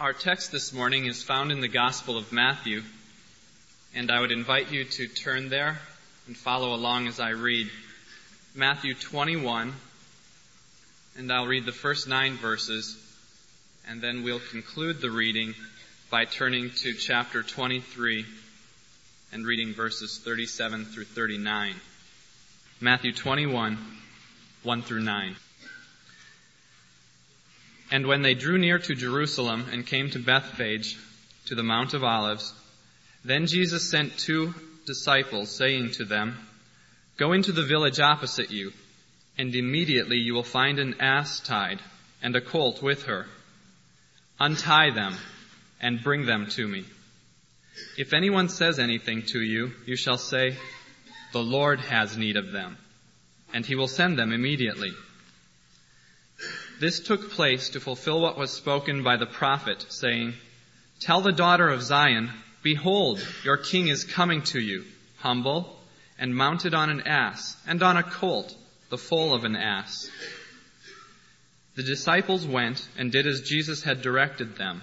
Our text this morning is found in the Gospel of Matthew, and I would invite you to turn there and follow along as I read. Matthew 21, and I'll read the first nine verses, and then we'll conclude the reading by turning to chapter 23 and reading verses 37 through 39. Matthew 21, 1 through 9. And when they drew near to Jerusalem and came to Bethphage, to the Mount of Olives, then Jesus sent two disciples, saying to them, Go into the village opposite you, and immediately you will find an ass tied and a colt with her. Untie them and bring them to me. If anyone says anything to you, you shall say, The Lord has need of them, and he will send them immediately. This took place to fulfill what was spoken by the prophet, saying, Tell the daughter of Zion, Behold, your king is coming to you, humble, and mounted on an ass, and on a colt, the foal of an ass. The disciples went and did as Jesus had directed them.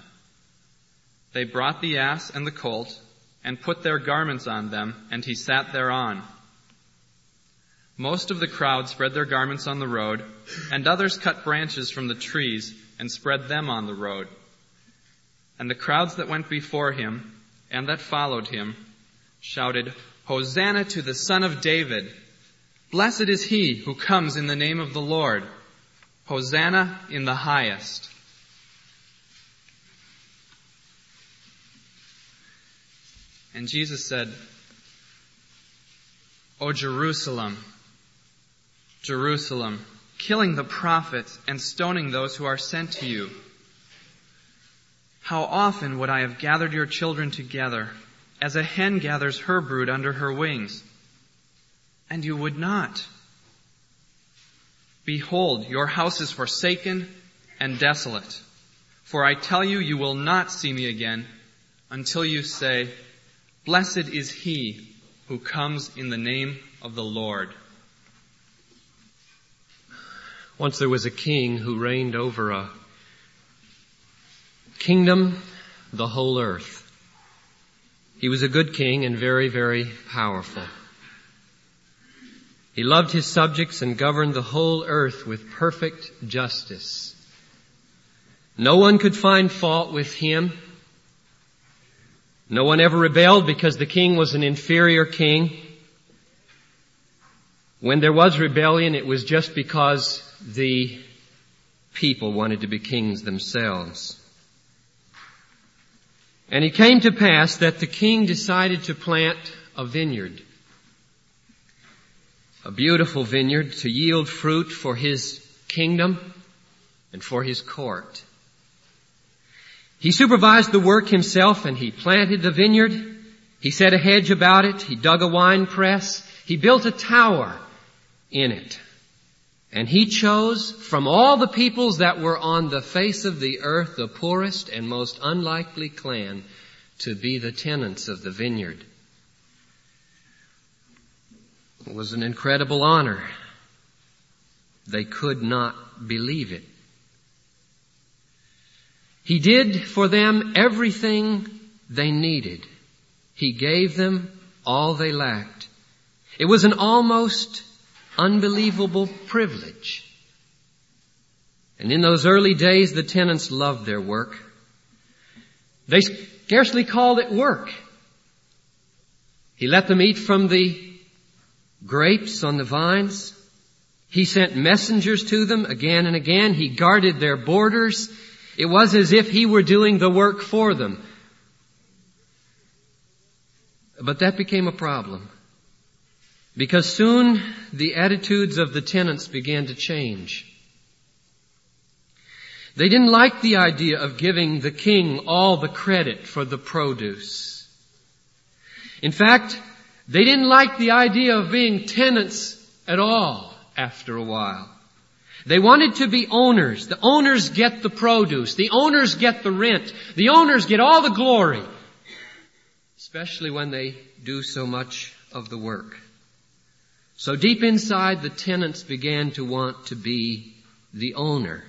They brought the ass and the colt, and put their garments on them, and he sat thereon. Most of the crowd spread their garments on the road, and others cut branches from the trees and spread them on the road. And the crowds that went before him and that followed him shouted, Hosanna to the Son of David! Blessed is he who comes in the name of the Lord! Hosanna in the highest! And Jesus said, O Jerusalem, Jerusalem, killing the prophets and stoning those who are sent to you. How often would I have gathered your children together, as a hen gathers her brood under her wings, and you would not. Behold, your house is forsaken and desolate. For I tell you, you will not see me again until you say, Blessed is he who comes in the name of the Lord. Once there was a king who reigned over a kingdom, the whole earth. He was a good king and very, very powerful. He loved his subjects and governed the whole earth with perfect justice. No one could find fault with him. No one ever rebelled because the king was an inferior king. When there was rebellion, it was just because the people wanted to be kings themselves. And it came to pass that the king decided to plant a vineyard. A beautiful vineyard to yield fruit for his kingdom and for his court. He supervised the work himself and he planted the vineyard. He set a hedge about it. He dug a wine press. He built a tower in it. And he chose from all the peoples that were on the face of the earth the poorest and most unlikely clan to be the tenants of the vineyard. It was an incredible honor. They could not believe it. He did for them everything they needed. He gave them all they lacked. It was an almost unbelievable privilege. And in those early days, the tenants loved their work. They scarcely called it work. He let them eat from the grapes on the vines. He sent messengers to them again and again. He guarded their borders. It was as if he were doing the work for them. But that became a problem. Because soon the attitudes of the tenants began to change. They didn't like the idea of giving the king all the credit for the produce. In fact, they didn't like the idea of being tenants at all after a while. They wanted to be owners. The owners get the produce. The owners get the rent. The owners get all the glory. Especially when they do so much of the work. So deep inside, the tenants began to want to be the owner.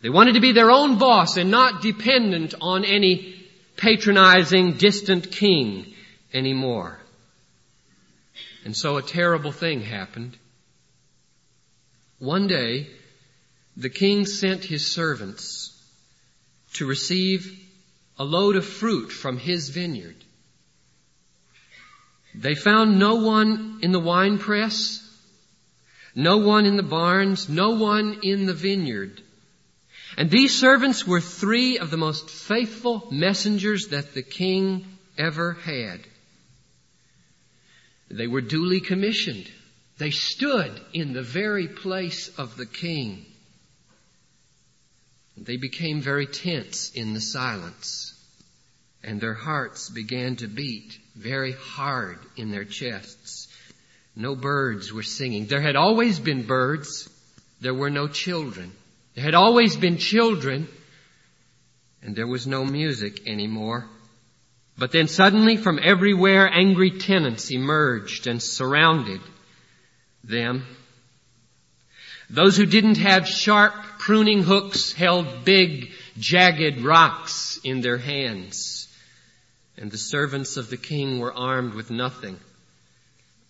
They wanted to be their own boss and not dependent on any patronizing, distant king anymore. And so a terrible thing happened. One day, the king sent his servants to receive a load of fruit from his vineyard. They found no one in the wine press, no one in the barns, no one in the vineyard. And these servants were three of the most faithful messengers that the king ever had. They were duly commissioned. They stood in the very place of the king. They became very tense in the silence, and their hearts began to beat very hard in their chests. No birds were singing. There had always been birds. There were no children. There had always been children, and there was no music anymore. But then suddenly from everywhere angry tenants emerged and surrounded them. Those who didn't have sharp pruning hooks held big jagged rocks in their hands. And the servants of the king were armed with nothing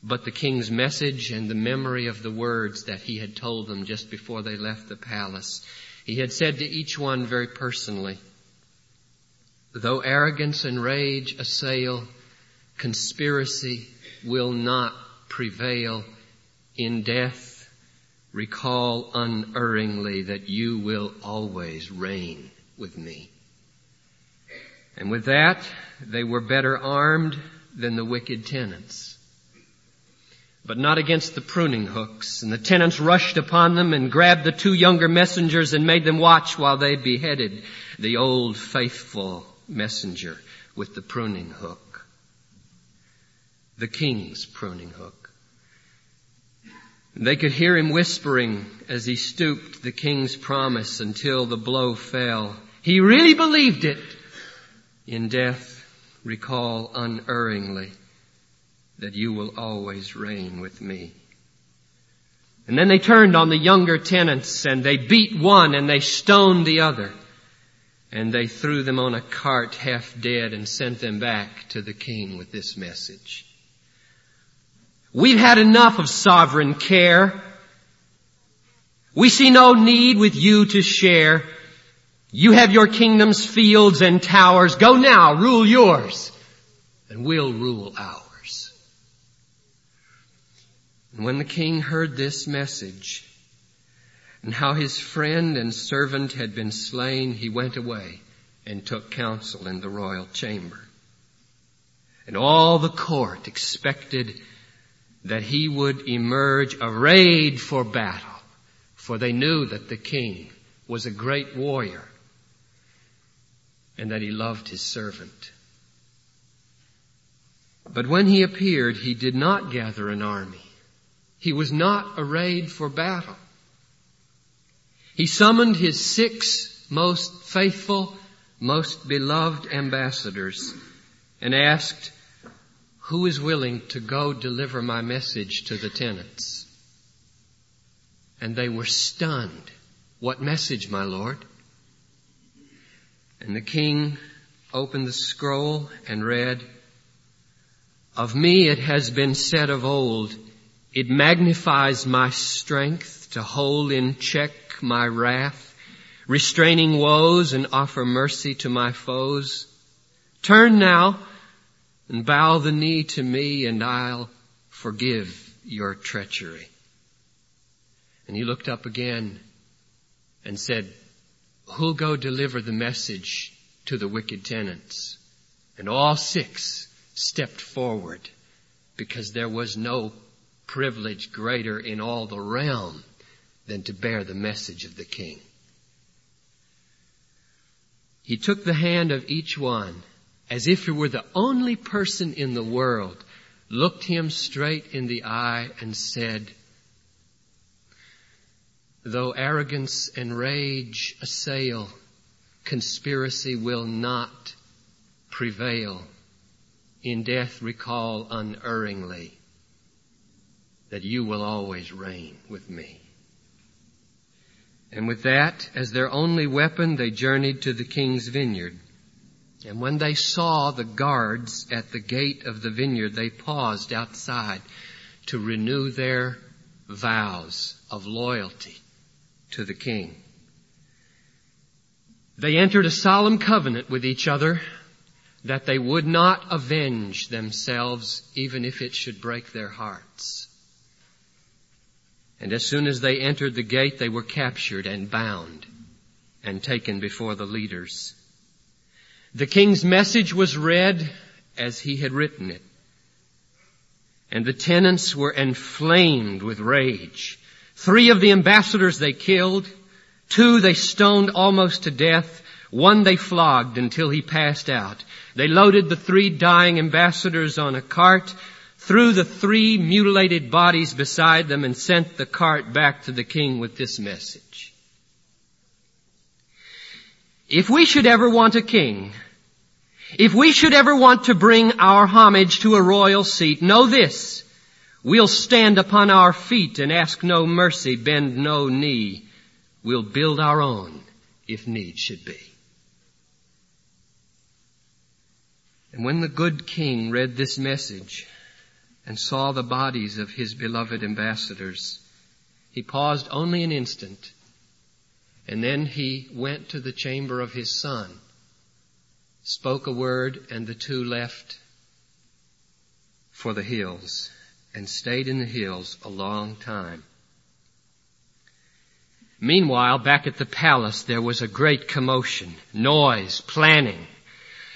but the king's message and the memory of the words that he had told them just before they left the palace. He had said to each one very personally, though arrogance and rage assail, conspiracy will not prevail in death. Recall unerringly that you will always reign with me. And with that, they were better armed than the wicked tenants but not against the pruning hooks. And the tenants rushed upon them and grabbed the two younger messengers and made them watch while they beheaded the old faithful messenger with the pruning hook. The king's pruning hook. They could hear him whispering as he stooped the king's promise until the blow fell. He really believed it. In death, recall unerringly that you will always reign with me. And then they turned on the younger tenants and they beat one and they stoned the other. And they threw them on a cart half dead and sent them back to the king with this message. We've had enough of sovereign care. We see no need with you to share. You have your kingdom's fields and towers. Go now, rule yours, and we'll rule ours. And when the king heard this message, and how his friend and servant had been slain, he went away and took counsel in the royal chamber. And all the court expected that he would emerge arrayed for battle, for they knew that the king was a great warrior and that he loved his servant. But when he appeared, he did not gather an army. He was not arrayed for battle. He summoned his six most faithful, most beloved ambassadors and asked, who is willing to go deliver my message to the tenants? And they were stunned. What message, my Lord? And the king opened the scroll and read, Of me it has been said of old, it magnifies my strength to hold in check my wrath, restraining woes and offer mercy to my foes. Turn now and bow the knee to me and I'll forgive your treachery. And he looked up again and said, who'll go deliver the message to the wicked tenants? And all six stepped forward because there was no privilege greater in all the realm than to bear the message of the king. He took the hand of each one as if he were the only person in the world, looked him straight in the eye and said, though arrogance and rage assail, conspiracy will not prevail. In death recall unerringly that you will always reign with me. And with that as their only weapon, they journeyed to the king's vineyard. And when they saw the guards at the gate of the vineyard, they paused outside to renew their vows of loyalty to the king. They entered a solemn covenant with each other that they would not avenge themselves even if it should break their hearts. And as soon as they entered the gate, they were captured and bound and taken before the leaders. The king's message was read as he had written it. And the tenants were inflamed with rage. Three of the ambassadors they killed. Two they stoned almost to death. One they flogged until he passed out. They loaded the three dying ambassadors on a cart threw the three mutilated bodies beside them and sent the cart back to the king with this message. If we should ever want a king, if we should ever want to bring our homage to a royal seat, know this, we'll stand upon our feet and ask no mercy, bend no knee. We'll build our own if need should be. And when the good king read this message, and saw the bodies of his beloved ambassadors, he paused only an instant, and then he went to the chamber of his son, spoke a word, and the two left for the hills and stayed in the hills a long time. Meanwhile, back at the palace, there was a great commotion, noise, planning.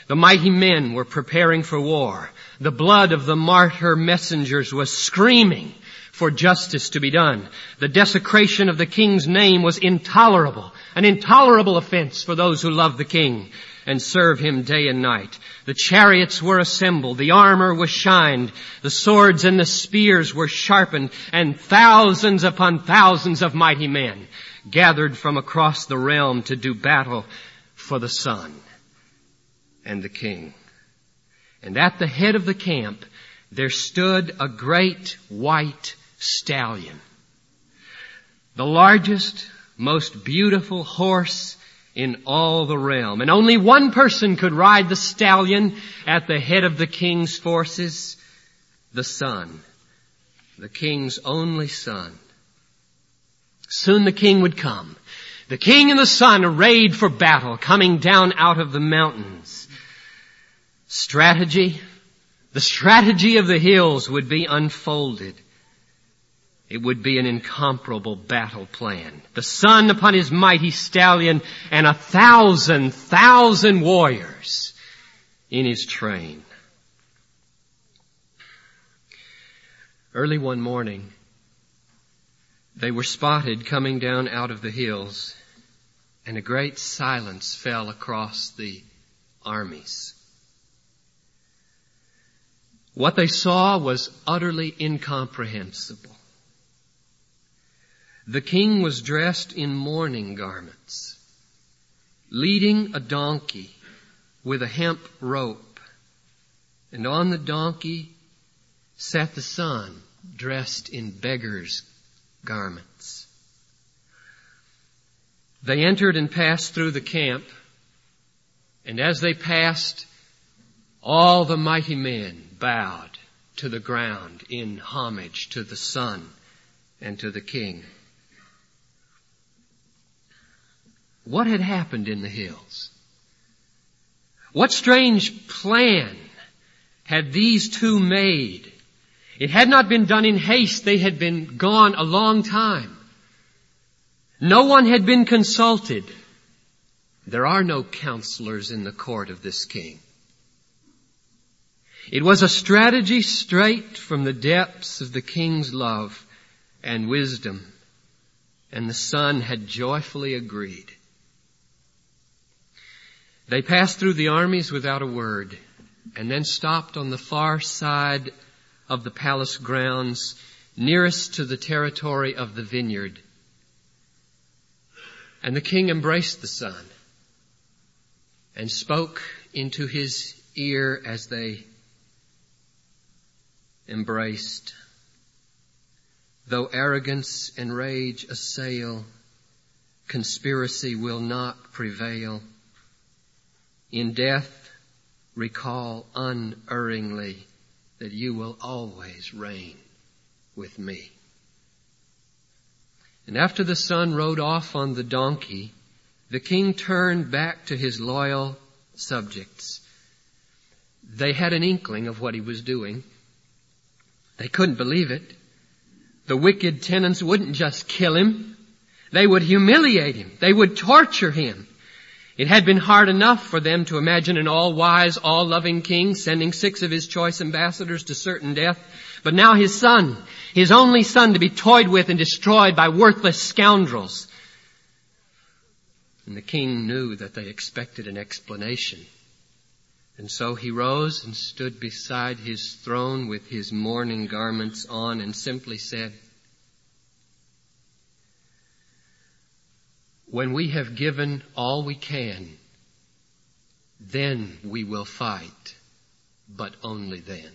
The mighty men were preparing for war. The blood of the martyr messengers was screaming for justice to be done. The desecration of the king's name was intolerable, an intolerable offense for those who loved the king and serve him day and night. The chariots were assembled, the armor was shined, the swords and the spears were sharpened, and thousands upon thousands of mighty men gathered from across the realm to do battle for the son and the king. And at the head of the camp, there stood a great white stallion. The largest, most beautiful horse in all the realm. And only one person could ride the stallion at the head of the king's forces, the son, the king's only son. Soon the king would come. The king and the son arrayed for battle, coming down out of the mountains strategy, the strategy of the hills would be unfolded. It would be an incomparable battle plan. The son upon his mighty stallion and a thousand, thousand warriors in his train. Early one morning, they were spotted coming down out of the hills, and a great silence fell across the armies. What they saw was utterly incomprehensible. The king was dressed in mourning garments, leading a donkey with a hemp rope, and on the donkey sat the son dressed in beggar's garments. They entered and passed through the camp, and as they passed, all the mighty men bowed to the ground in homage to the Son and to the King. What had happened in the hills? What strange plan had these two made? It had not been done in haste. They had been gone a long time. No one had been consulted. There are no counselors in the court of this king. It was a strategy straight from the depths of the king's love and wisdom, and the son had joyfully agreed. They passed through the armies without a word, and then stopped on the far side of the palace grounds, nearest to the territory of the vineyard. And the king embraced the son and spoke into his ear as they embraced. Though arrogance and rage assail, conspiracy will not prevail. In death, recall unerringly that you will always reign with me. And after the son rode off on the donkey, the king turned back to his loyal subjects. They had an inkling of what he was doing. They couldn't believe it. The wicked tenants wouldn't just kill him. They would humiliate him. They would torture him. It had been hard enough for them to imagine an all-wise, all-loving king sending six of his choice ambassadors to certain death. But now his son, his only son to be toyed with and destroyed by worthless scoundrels. And the king knew that they expected an explanation. And so he rose and stood beside his throne with his mourning garments on and simply said, When we have given all we can, then we will fight, but only then.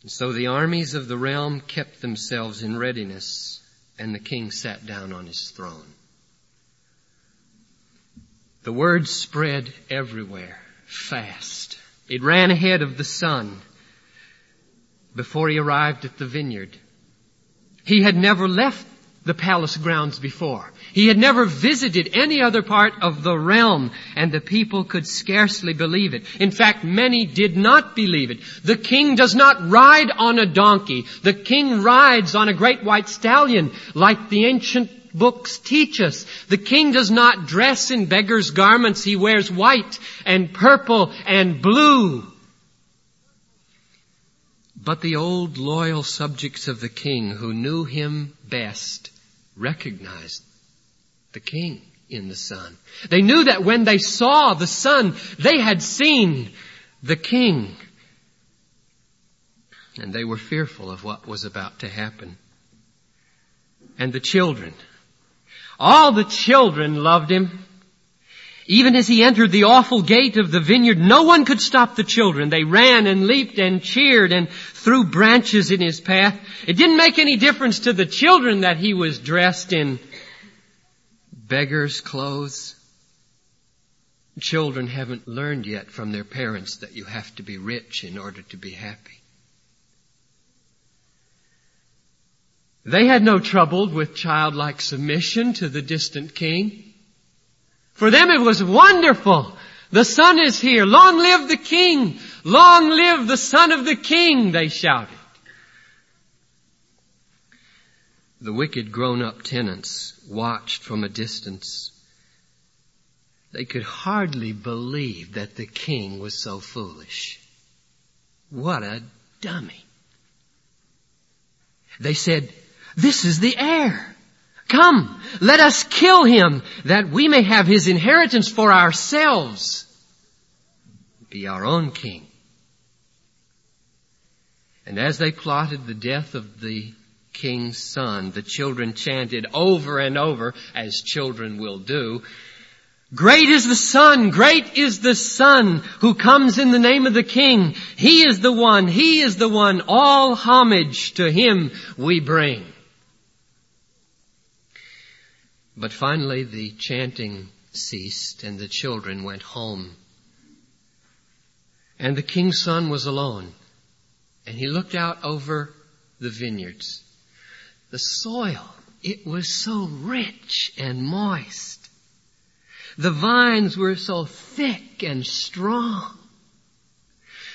And so the armies of the realm kept themselves in readiness, and the king sat down on his throne. The word spread everywhere, fast. It ran ahead of the son before he arrived at the vineyard. He had never left the palace grounds before. He had never visited any other part of the realm, and the people could scarcely believe it. In fact, many did not believe it. The king does not ride on a donkey. The king rides on a great white stallion, like the ancient books teach us. The king does not dress in beggar's garments. He wears white and purple and blue. But the old loyal subjects of the king who knew him best recognized the king in the son. They knew that when they saw the son, they had seen the king. And they were fearful of what was about to happen. And the children, all the children loved him. Even as he entered the awful gate of the vineyard, no one could stop the children. They ran and leaped and cheered and threw branches in his path. It didn't make any difference to the children that he was dressed in beggar's clothes. Children haven't learned yet from their parents that you have to be rich in order to be happy. They had no trouble with childlike submission to the distant king. For them it was wonderful. The son is here. Long live the king. Long live the son of the king, they shouted. The wicked grown-up tenants watched from a distance. They could hardly believe that the king was so foolish. What a dummy. They said, this is the heir. Come, let us kill him that we may have his inheritance for ourselves. Be our own king. And as they plotted the death of the king's son, the children chanted over and over, as children will do, Great is the Son, great is the Son who comes in the name of the King. He is the one, He is the one, all homage to Him we bring. But finally the chanting ceased and the children went home. And the king's son was alone. And he looked out over the vineyards. The soil, it was so rich and moist. The vines were so thick and strong.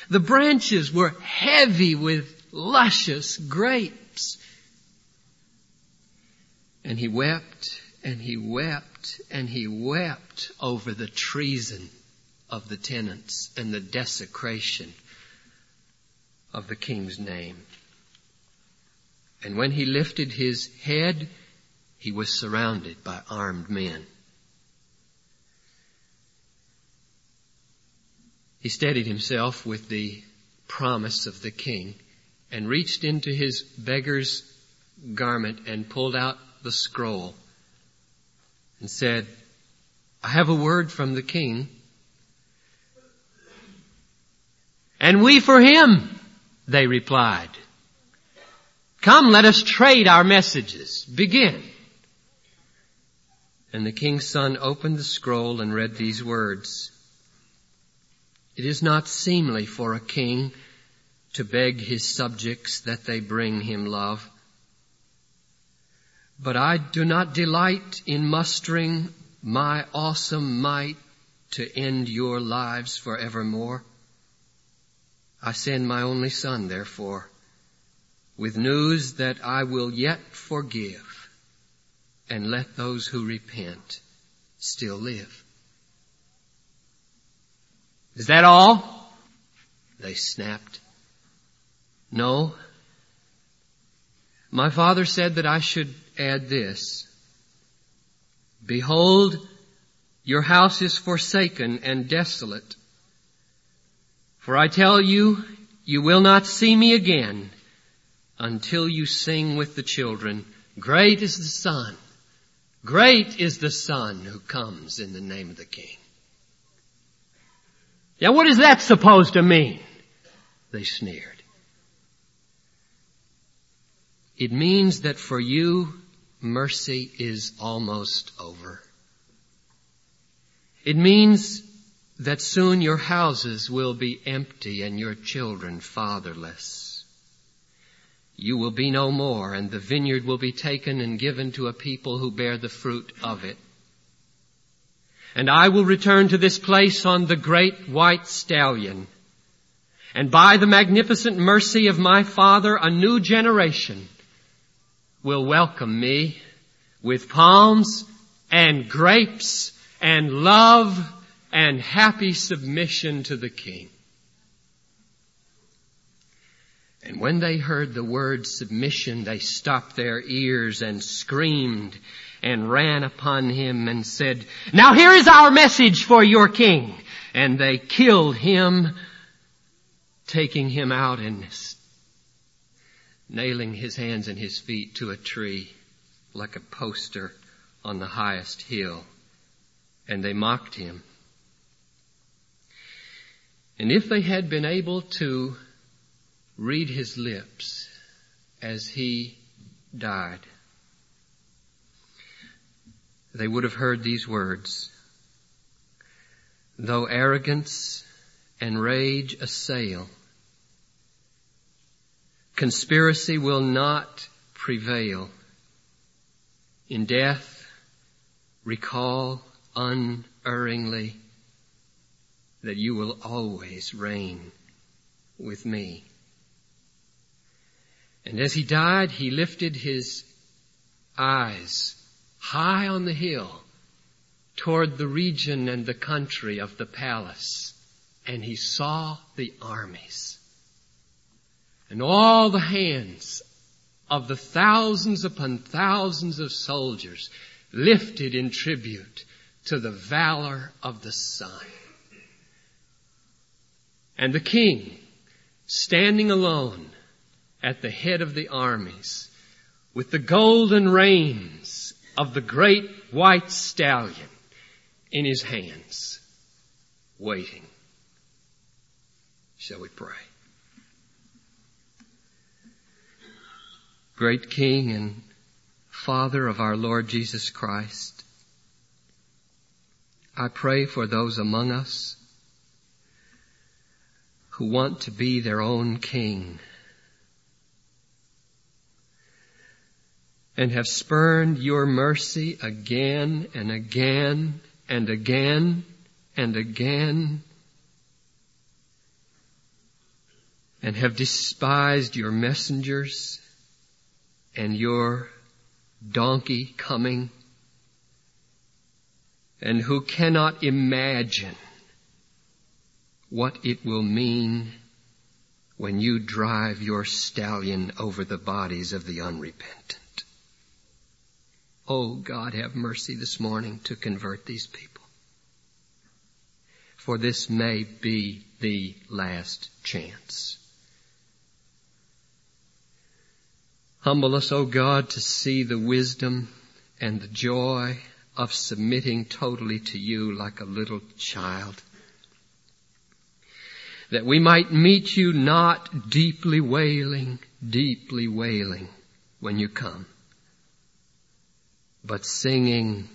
The branches were heavy with luscious grapes. And he wept and he wept and he wept over the treason of the tenants and the desecration of the king's name. And when he lifted his head, he was surrounded by armed men. He steadied himself with the promise of the king and reached into his beggar's garment and pulled out the scroll and said, I have a word from the king. And we for him, they replied. Come, let us trade our messages. Begin. And the king's son opened the scroll and read these words. It is not seemly for a king to beg his subjects that they bring him love. But I do not delight in mustering my awesome might to end your lives forevermore. I send my only son, therefore, with news that I will yet forgive and let those who repent still live. Is that all? They snapped. No. My father said that I should add this. Behold, your house is forsaken and desolate. For I tell you, you will not see me again until you sing with the children, Great is the Son, great is the Son who comes in the name of the King. Now what is that supposed to mean? They sneered. It means that for you, mercy is almost over. It means that soon your houses will be empty and your children fatherless. You will be no more and the vineyard will be taken and given to a people who bear the fruit of it. And I will return to this place on the great white stallion. And by the magnificent mercy of my Father, a new generation will welcome me with palms and grapes and love and happy submission to the king. And when they heard the word submission, they stopped their ears and screamed and ran upon him and said, Now here is our message for your king. And they killed him, taking him out and nailing his hands and his feet to a tree like a poster on the highest hill. And they mocked him. And if they had been able to read his lips as he died, they would have heard these words. Though arrogance and rage assail, conspiracy will not prevail. In death, recall unerringly that you will always reign with me. And as he died, he lifted his eyes high on the hill toward the region and the country of the palace, and he saw the armies and all the hands of the thousands upon thousands of soldiers lifted in tribute to the valor of the Son. And the king, standing alone at the head of the armies, with the golden reins of the great white stallion in his hands, waiting. Shall we pray? Great King and Father of our Lord Jesus Christ, I pray for those among us who want to be their own king and have spurned your mercy again and again and again and again and have despised your messengers and your donkey coming and who cannot imagine what it will mean when you drive your stallion over the bodies of the unrepentant. Oh God, have mercy this morning to convert these people. For this may be the last chance. Humble us, O God, to see the wisdom and the joy of submitting totally to you like a little child that we might meet you not deeply wailing, deeply wailing when you come, but singing,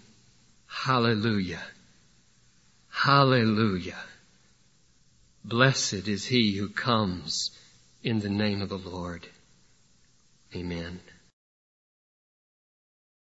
Hallelujah. Hallelujah. Blessed is he who comes in the name of the Lord. Amen.